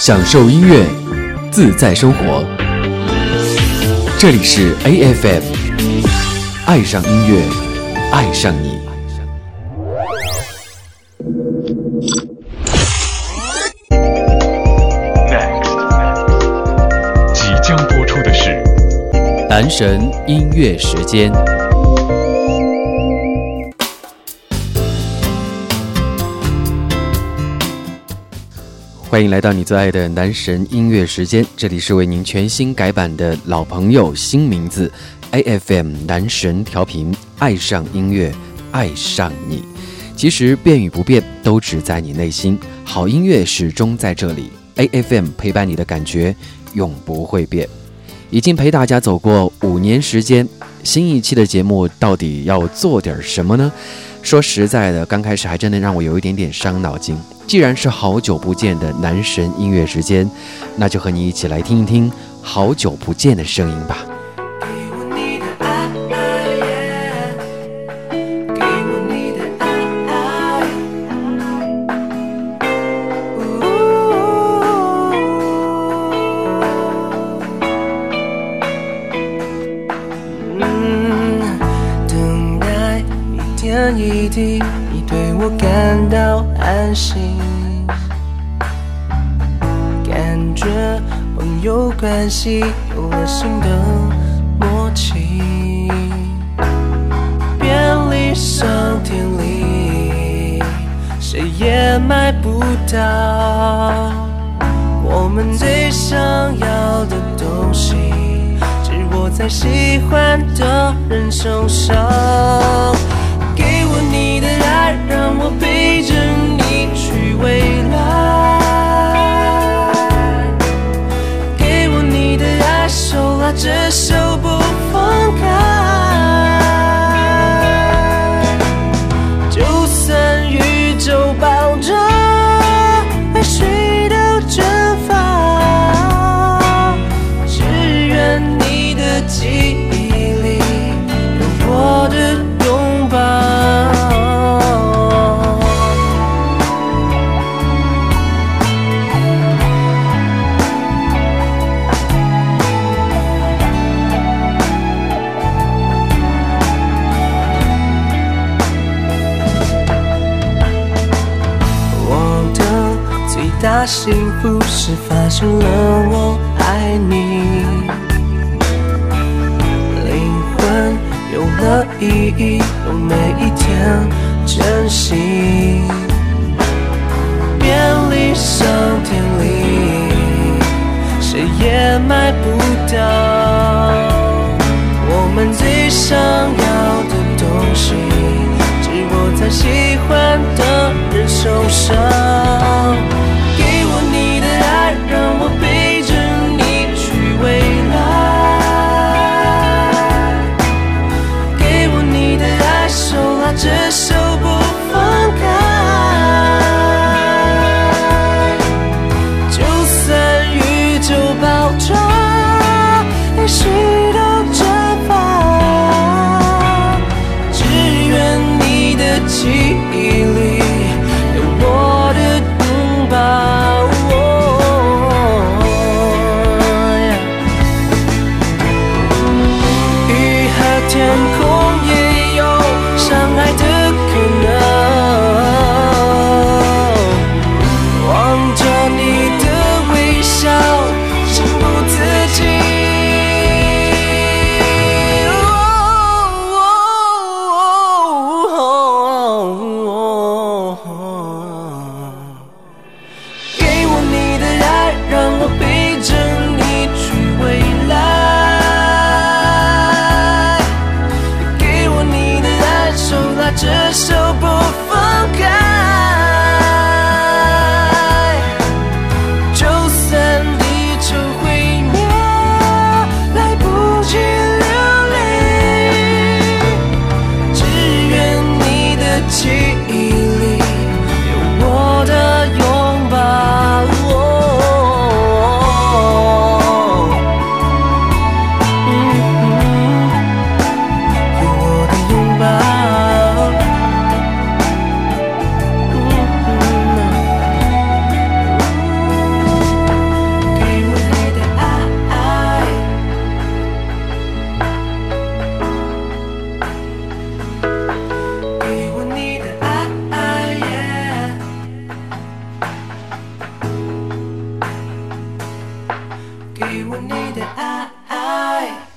享受音乐，自在生活。这里是 A F M，爱上音乐，爱上你。Next，即将播出的是男神音乐时间。欢迎来到你最爱的男神音乐时间，这里是为您全新改版的老朋友新名字 A F M 男神调频，爱上音乐，爱上你。其实变与不变都只在你内心，好音乐始终在这里。A F M 陪伴你的感觉永不会变，已经陪大家走过五年时间，新一期的节目到底要做点什么呢？说实在的，刚开始还真的让我有一点点伤脑筋。既然是好久不见的男神音乐时间，那就和你一起来听一听好久不见的声音吧。关心，感觉朋友关系有了新的默契，便利商店里谁也买不到我们最想要的东西。只握在喜欢的人手上。给我你的爱，让我陪也买不到我们最想要的东西，只握在喜欢的人手上。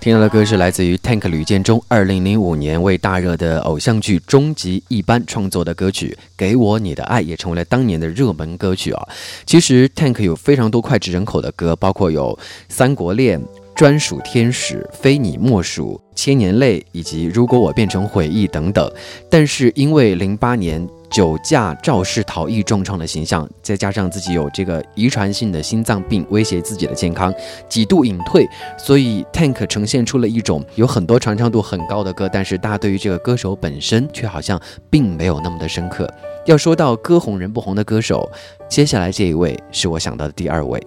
听到的歌是来自于 Tank 吕建中，二零零五年为大热的偶像剧《终极一班》创作的歌曲《给我你的爱》，也成为了当年的热门歌曲啊。其实 Tank 有非常多脍炙人口的歌，包括有《三国恋》。专属天使，非你莫属，千年泪，以及如果我变成回忆等等。但是因为零八年酒驾肇事逃逸重创的形象，再加上自己有这个遗传性的心脏病威胁自己的健康，几度隐退，所以 Tank 呈现出了一种有很多传唱度很高的歌，但是大家对于这个歌手本身却好像并没有那么的深刻。要说到歌红人不红的歌手，接下来这一位是我想到的第二位。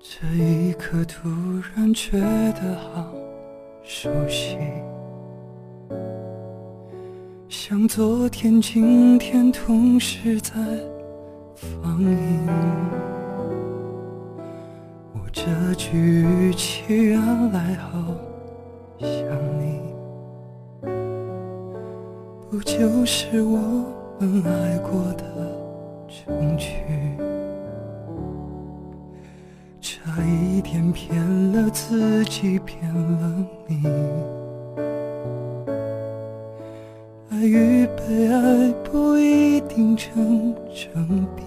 这一刻突然觉得好熟悉，像昨天、今天同时在放映。我这句语气原来好像你，不就是我们爱过的证据？差一点骗了自己，骗了你。爱与被爱不一定成正比。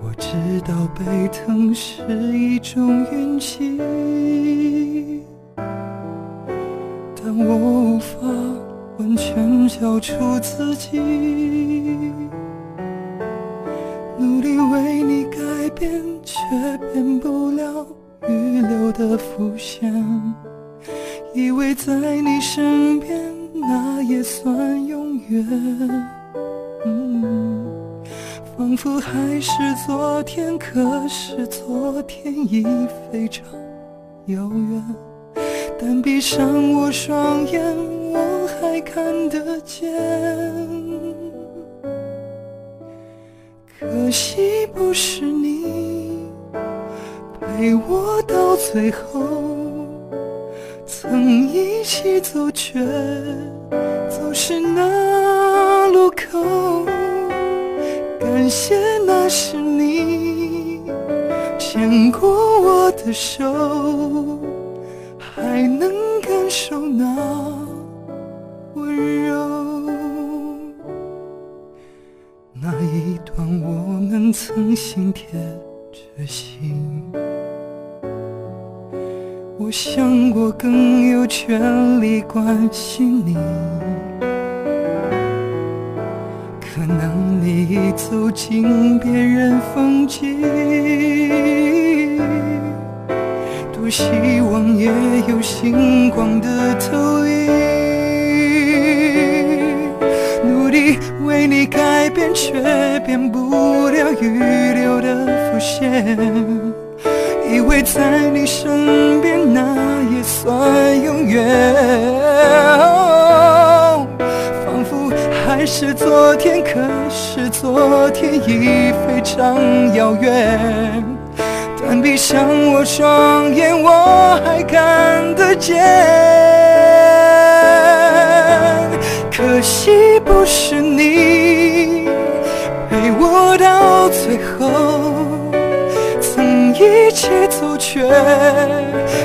我知道被疼是一种运气，但我无法完全交出自己。努力为你改变，却变不了预留的伏线。以为在你身边，那也算永远。仿佛还是昨天，可是昨天已非常遥远。但闭上我双眼，我还看得见。可惜不是你陪我到最后，曾一起走却走失那路口。感谢那是你牵过我的手，还能感受那温柔。那一段我们曾心贴着心，我想过更有权利关心你。可能你已走进别人风景，多希望也有星光的投影。努力为你改变，却变不了预留的伏线。以为在你身边，那也算永远。仿佛还是昨天，可是昨天已非常遥远。但闭上我双眼，我还看得见。可惜却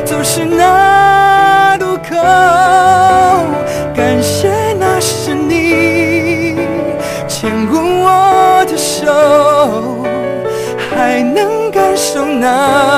总是那路口。感谢那是你牵过我的手，还能感受那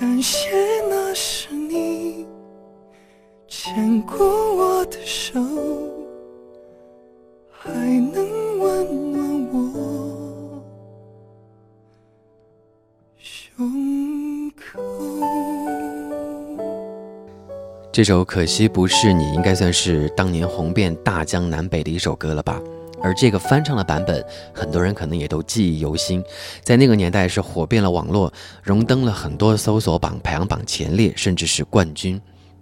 感谢那是你牵过我的手，还能温暖我胸口。这首《可惜不是你》应该算是当年红遍大江南北的一首歌了吧？而这个翻唱的版本，很多人可能也都记忆犹新，在那个年代是火遍了网络，荣登了很多搜索榜排行榜前列，甚至是冠军。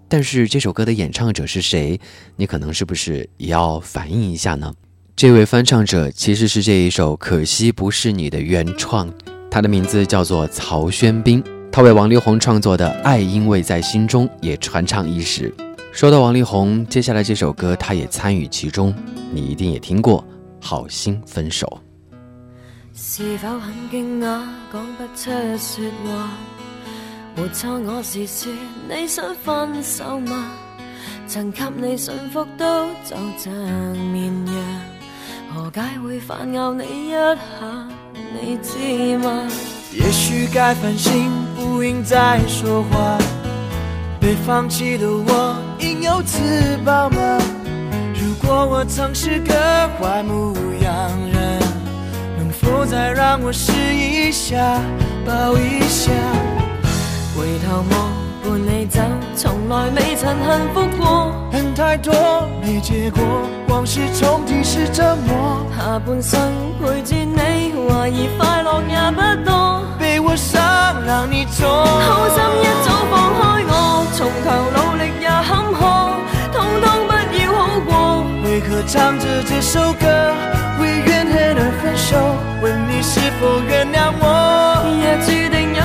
但是这首歌的演唱者是谁？你可能是不是也要反映一下呢？这位翻唱者其实是这一首《可惜不是你》的原创，他的名字叫做曹轩宾，他为王力宏创作的《爱因为在心中》也传唱一时。说到王力宏，接下来这首歌他也参与其中，你一定也听过《好心分手》。是否很惊讶，讲不出说话？没错，我是说你想分手吗？曾给你幸福都就像绵羊，何解会反咬你一下？你知吗？也许该反省，不应再说话。被放弃的我，应有自保吗？如果我曾是个坏牧羊人，能否再让我试一下，抱一下？回头望，伴你走，从来未曾幸福过。恨太多，没结果，往事重提是折磨。下半生陪住你，怀疑快乐也不多。被我想，让你做。好心一早放开我，从头努力也坎坷，通通不要好过。为何唱着这首歌，为怨恨而分手？问你是否原谅我？也注定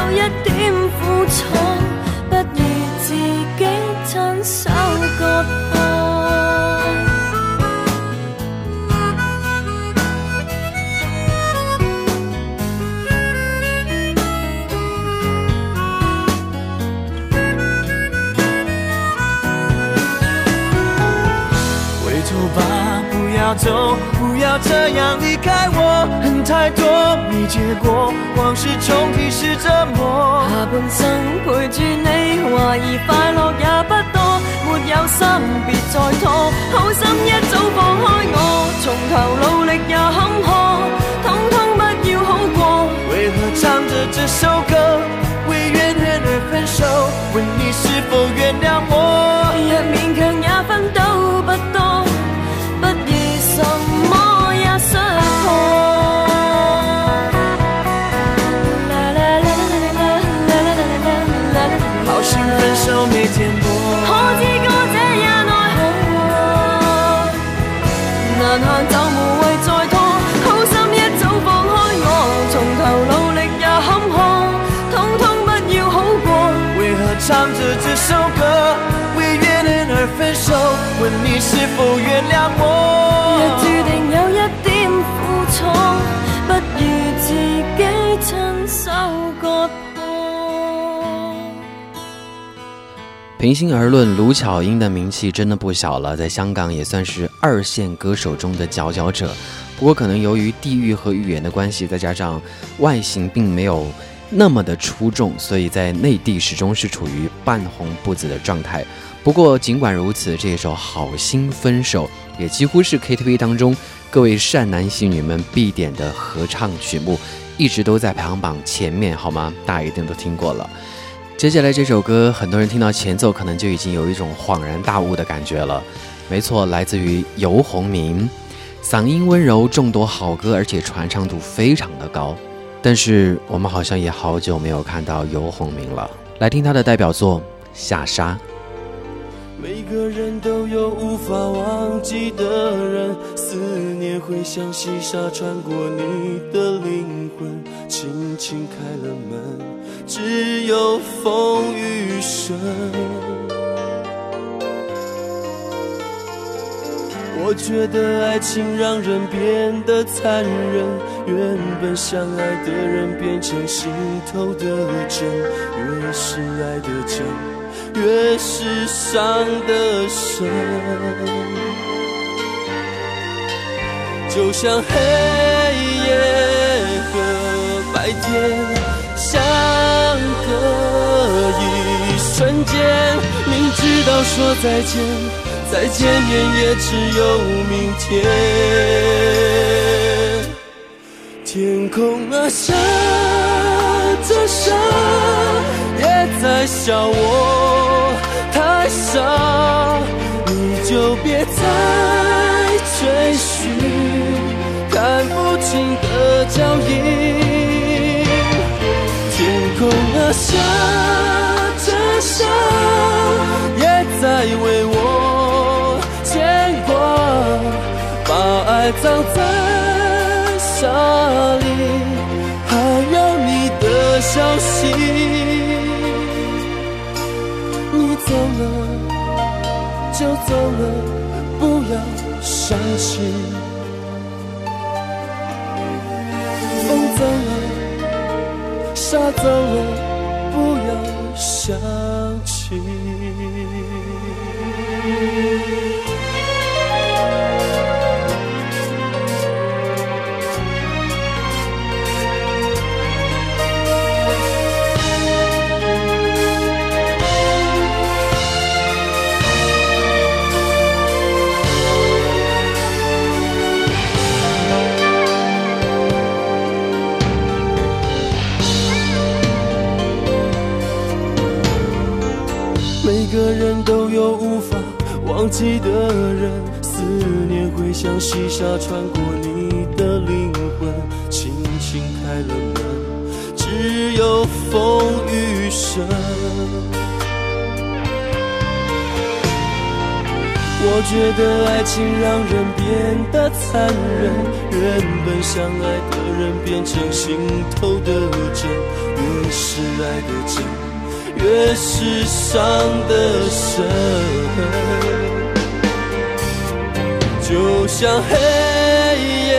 要这样离开我。恨太多，没结果，往事重提是折磨。下半生陪住你，怀疑快乐也不多，没有心别再拖，好心一早放开我，從頭努力也坎坷，通通不要好過。为何唱着这首歌，为怨恨而分手？问你是否原谅我？否原谅若我？注定有一點苦楚，不如自己親手割破。平心而论，卢巧音的名气真的不小了，在香港也算是二线歌手中的佼佼者。不过，可能由于地域和语言的关系，再加上外形并没有那么的出众，所以在内地始终是处于半红不紫的状态。不过，尽管如此，这首《好心分手》也几乎是 KTV 当中各位善男信女们必点的合唱曲目，一直都在排行榜前面，好吗？大家一定都听过了。接下来这首歌，很多人听到前奏可能就已经有一种恍然大悟的感觉了。没错，来自于游鸿明，嗓音温柔，众多好歌，而且传唱度非常的高。但是我们好像也好久没有看到游鸿明了。来听他的代表作《下沙》。每个人都有无法忘记的人，思念会像细沙穿过你的灵魂，轻轻开了门，只有风雨声。我觉得爱情让人变得残忍，原本相爱的人变成心头的针，越是爱的真。越是伤的深，就像黑夜和白天相隔一瞬间，明知道说再见，再见面也只有明天天空啊下着沙也在笑我太傻你就别再追寻看不清的脚印。天空啊下着沙也在为我爱葬在沙里，还有你的消息。你走了就走了，不要想起。风走了，沙走了，不要想起。忘记的人，思念会像细沙穿过你的灵魂，轻轻开了门，只有风雨声。我觉得爱情让人变得残忍，原本相爱的人变成心头的针，越是爱的真。越是伤得深，就像黑夜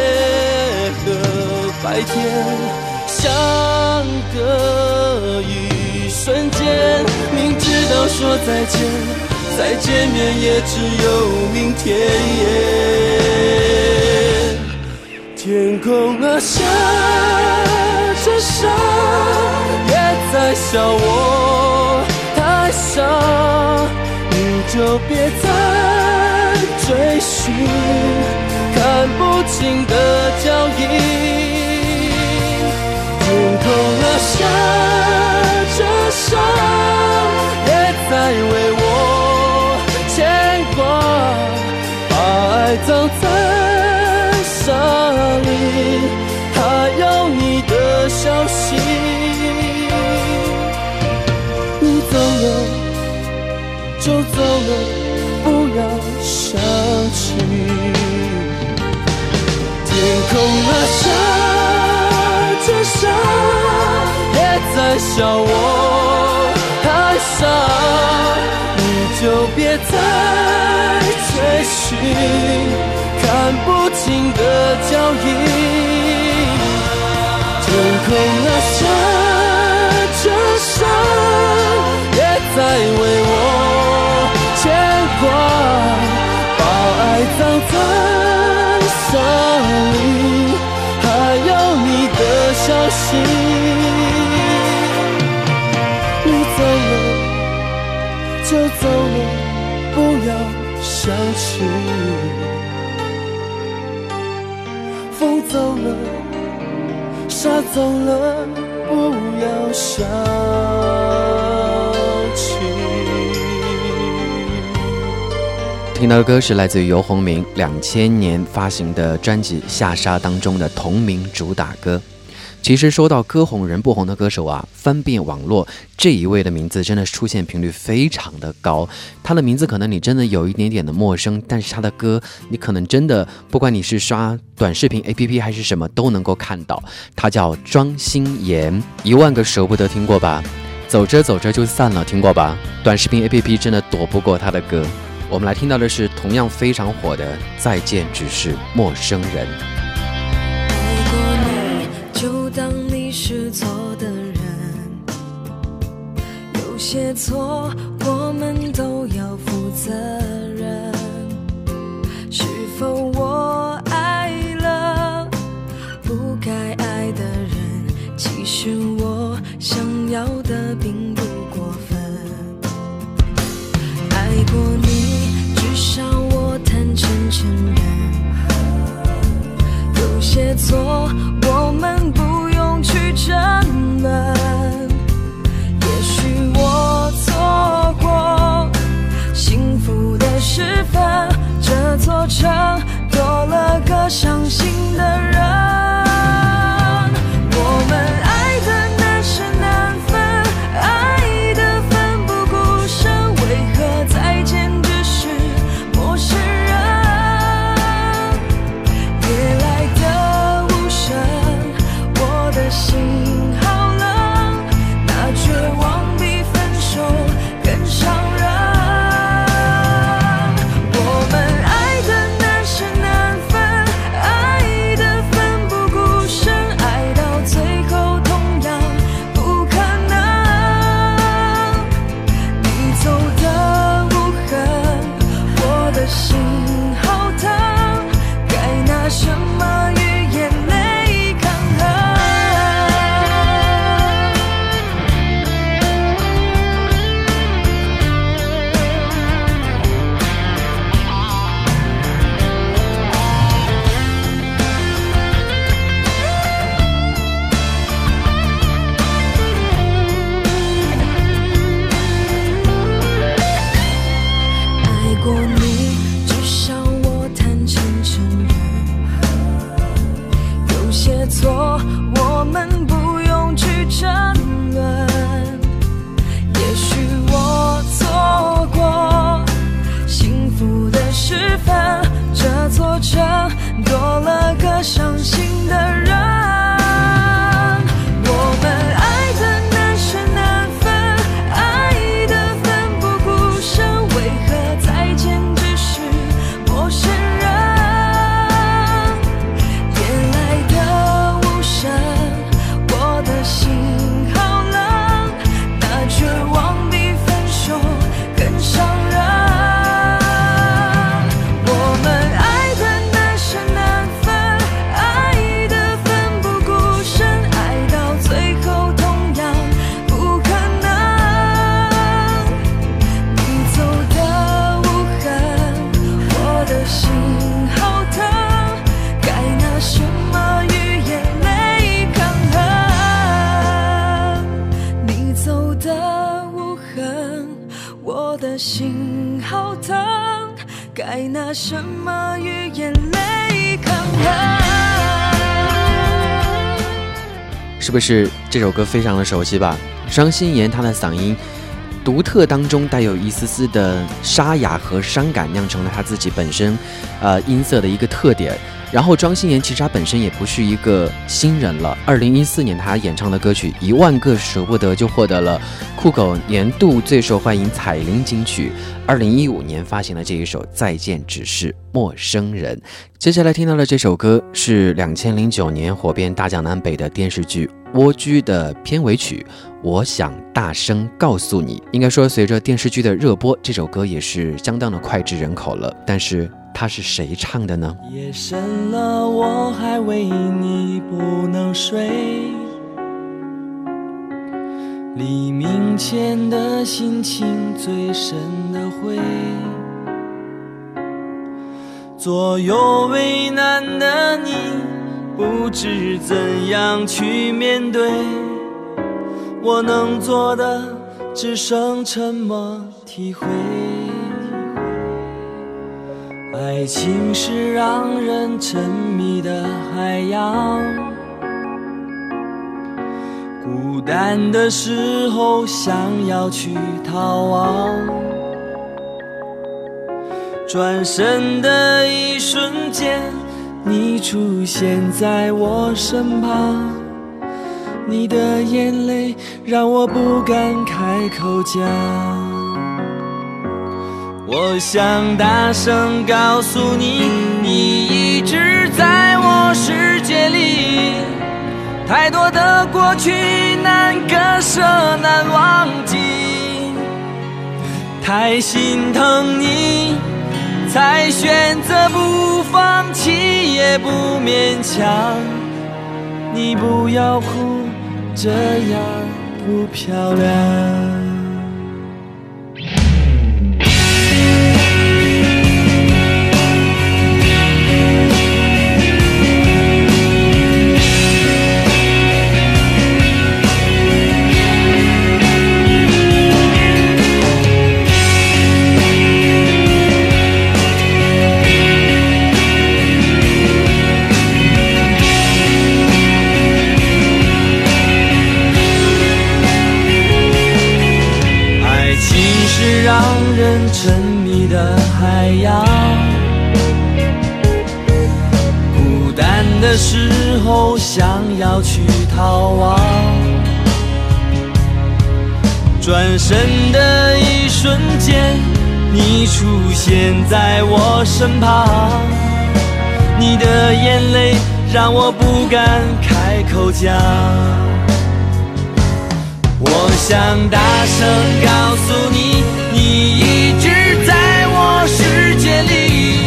和白天相隔一瞬间。明知道说再见，再见面也只有明天。天空啊，下着沙，也在笑我太傻，你就别追寻看不清的脚印。天空啊，下着伤，也在为我牵挂，把爱葬在沙里，还有你的消息。你走了就走了，不要想起。天空啊，下着沙，也在笑我太傻，你就别再追寻看不清的脚印。天空啊，下着沙，也在为我牵挂，把爱葬在沙里，还有你的消息。你走了就走了，不要想起。风走了。沙走了，不要想听到的歌是来自于游鸿明两千年发行的专辑《下沙》当中的同名主打歌。其实说到歌红人不红的歌手啊，翻遍网络这一位的名字真的出现频率非常的高。他的名字可能你真的有一点点的陌生，但是他的歌你可能真的不管你是刷短视频 APP 还是什么都能够看到。他叫庄心妍，一万个舍不得听过吧？走着走着就散了，听过吧？短视频 APP 真的躲不过他的歌。我们来听到的是同样非常火的《再见只是陌生人》。爱过你，就当你是错的人。有些错，我们都要负责任。是否我是不是这首歌非常的熟悉吧？张心妍她的嗓音独特当中带有一丝丝的沙哑和伤感，酿成了他自己本身呃音色的一个特点。然后庄心妍其实她本身也不是一个新人了。二零一四年她演唱的歌曲《一万个舍不得》就获得了酷狗年度最受欢迎彩铃金曲。二零一五年发行了这一首《再见只是陌生人》。接下来听到的这首歌是两千零九年火遍大江南北的电视剧《蜗居》的片尾曲。我想大声告诉你，应该说随着电视剧的热播，这首歌也是相当的脍炙人口了。但是。它是谁唱的呢？夜深了，我还为你不能睡。黎明前的心情最深的灰，左右为难的你，不知怎样去面对。我能做的，只剩沉默体会。爱情是让人沉迷的海洋，孤单的时候想要去逃亡，转身的一瞬间，你出现在我身旁，你的眼泪让我不敢开口讲。我想大声告诉你，你一直在我世界里。太多的过去难割舍难忘记，太心疼你，才选择不放弃也不勉强。你不要哭，这样不漂亮。转身的一瞬间，你出现在我身旁，你的眼泪让我不敢开口讲。我想大声告诉你，你一直在我世界里，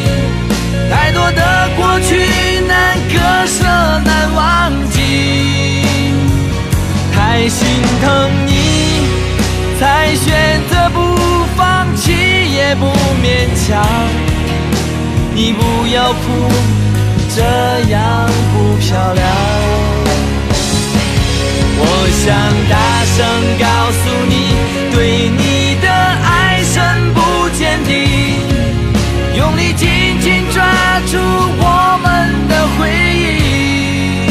太多的过去难割舍难忘记，太心疼你。才选择不放弃，也不勉强。你不要哭，这样不漂亮。我想大声告诉你，对你的爱深不见底，用力紧紧抓住我们的回忆，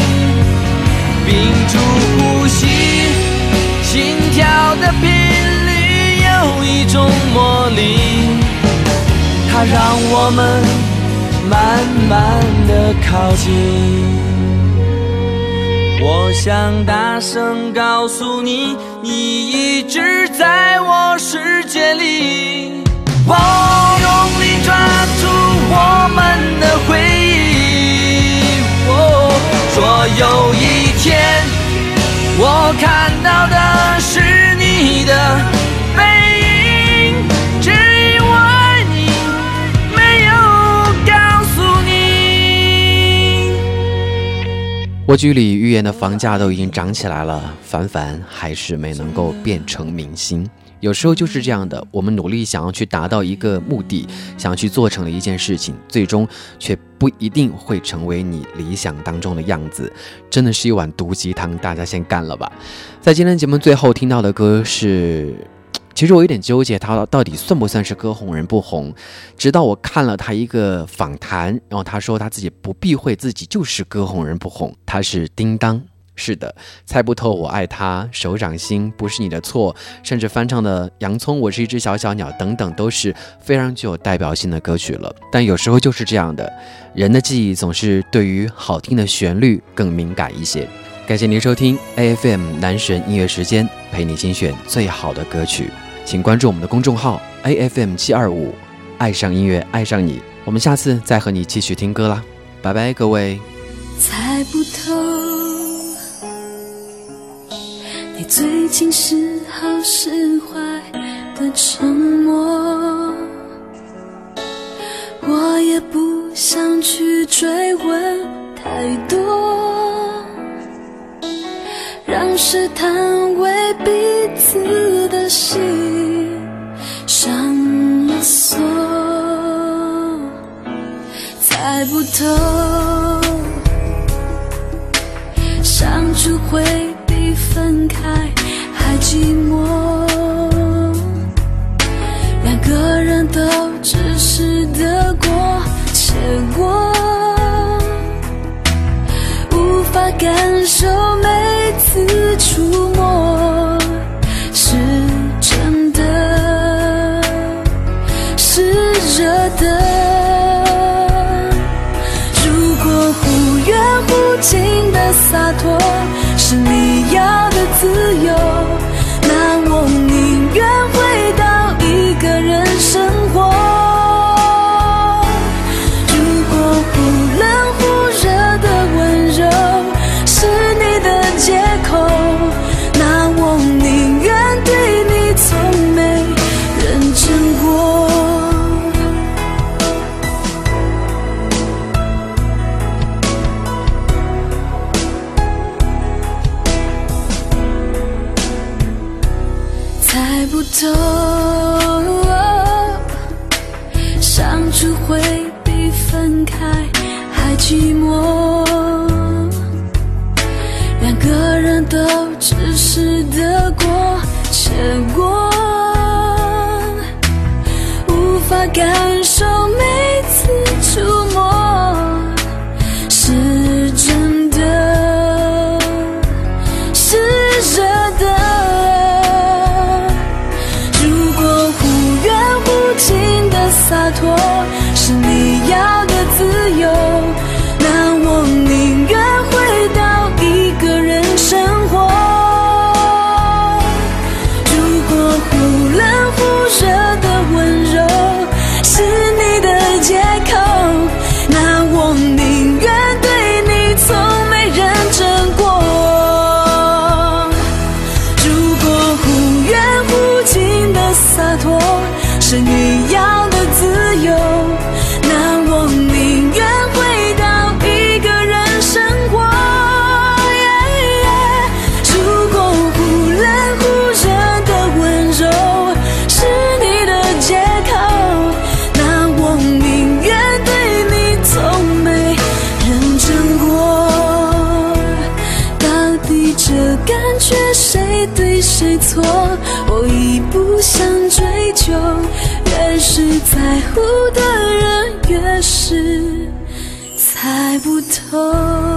屏住呼吸，心跳的频。有一种魔力，它让我们慢慢的靠近。我想大声告诉你，你一直在我世界里。我用力抓住我们的回忆，说有一天，我看到的是你的。蜗居里预言的房价都已经涨起来了，凡凡还是没能够变成明星。有时候就是这样的，我们努力想要去达到一个目的，想要去做成了一件事情，最终却不一定会成为你理想当中的样子。真的是一碗毒鸡汤，大家先干了吧。在今天节目最后听到的歌是。其实我有点纠结，他到底算不算是歌红人不红？直到我看了他一个访谈，然后他说他自己不避讳自己就是歌红人不红，他是叮当。是的，猜不透我爱他，手掌心不是你的错，甚至翻唱的《洋葱》，我是一只小小鸟等等，都是非常具有代表性的歌曲了。但有时候就是这样的，人的记忆总是对于好听的旋律更敏感一些。感谢您收听 A F M 男神音乐时间，陪你精选最好的歌曲，请关注我们的公众号 A F M 七二五，爱上音乐，爱上你。我们下次再和你继续听歌啦，拜拜，各位。猜不透。你最近是好是坏的沉默，我也不想去追问太多，让试探为彼此的心上了锁，猜不透，相处会比。分开还寂寞，两个人都只是得过且过，无法感受次触摸乎的人，越是猜不透。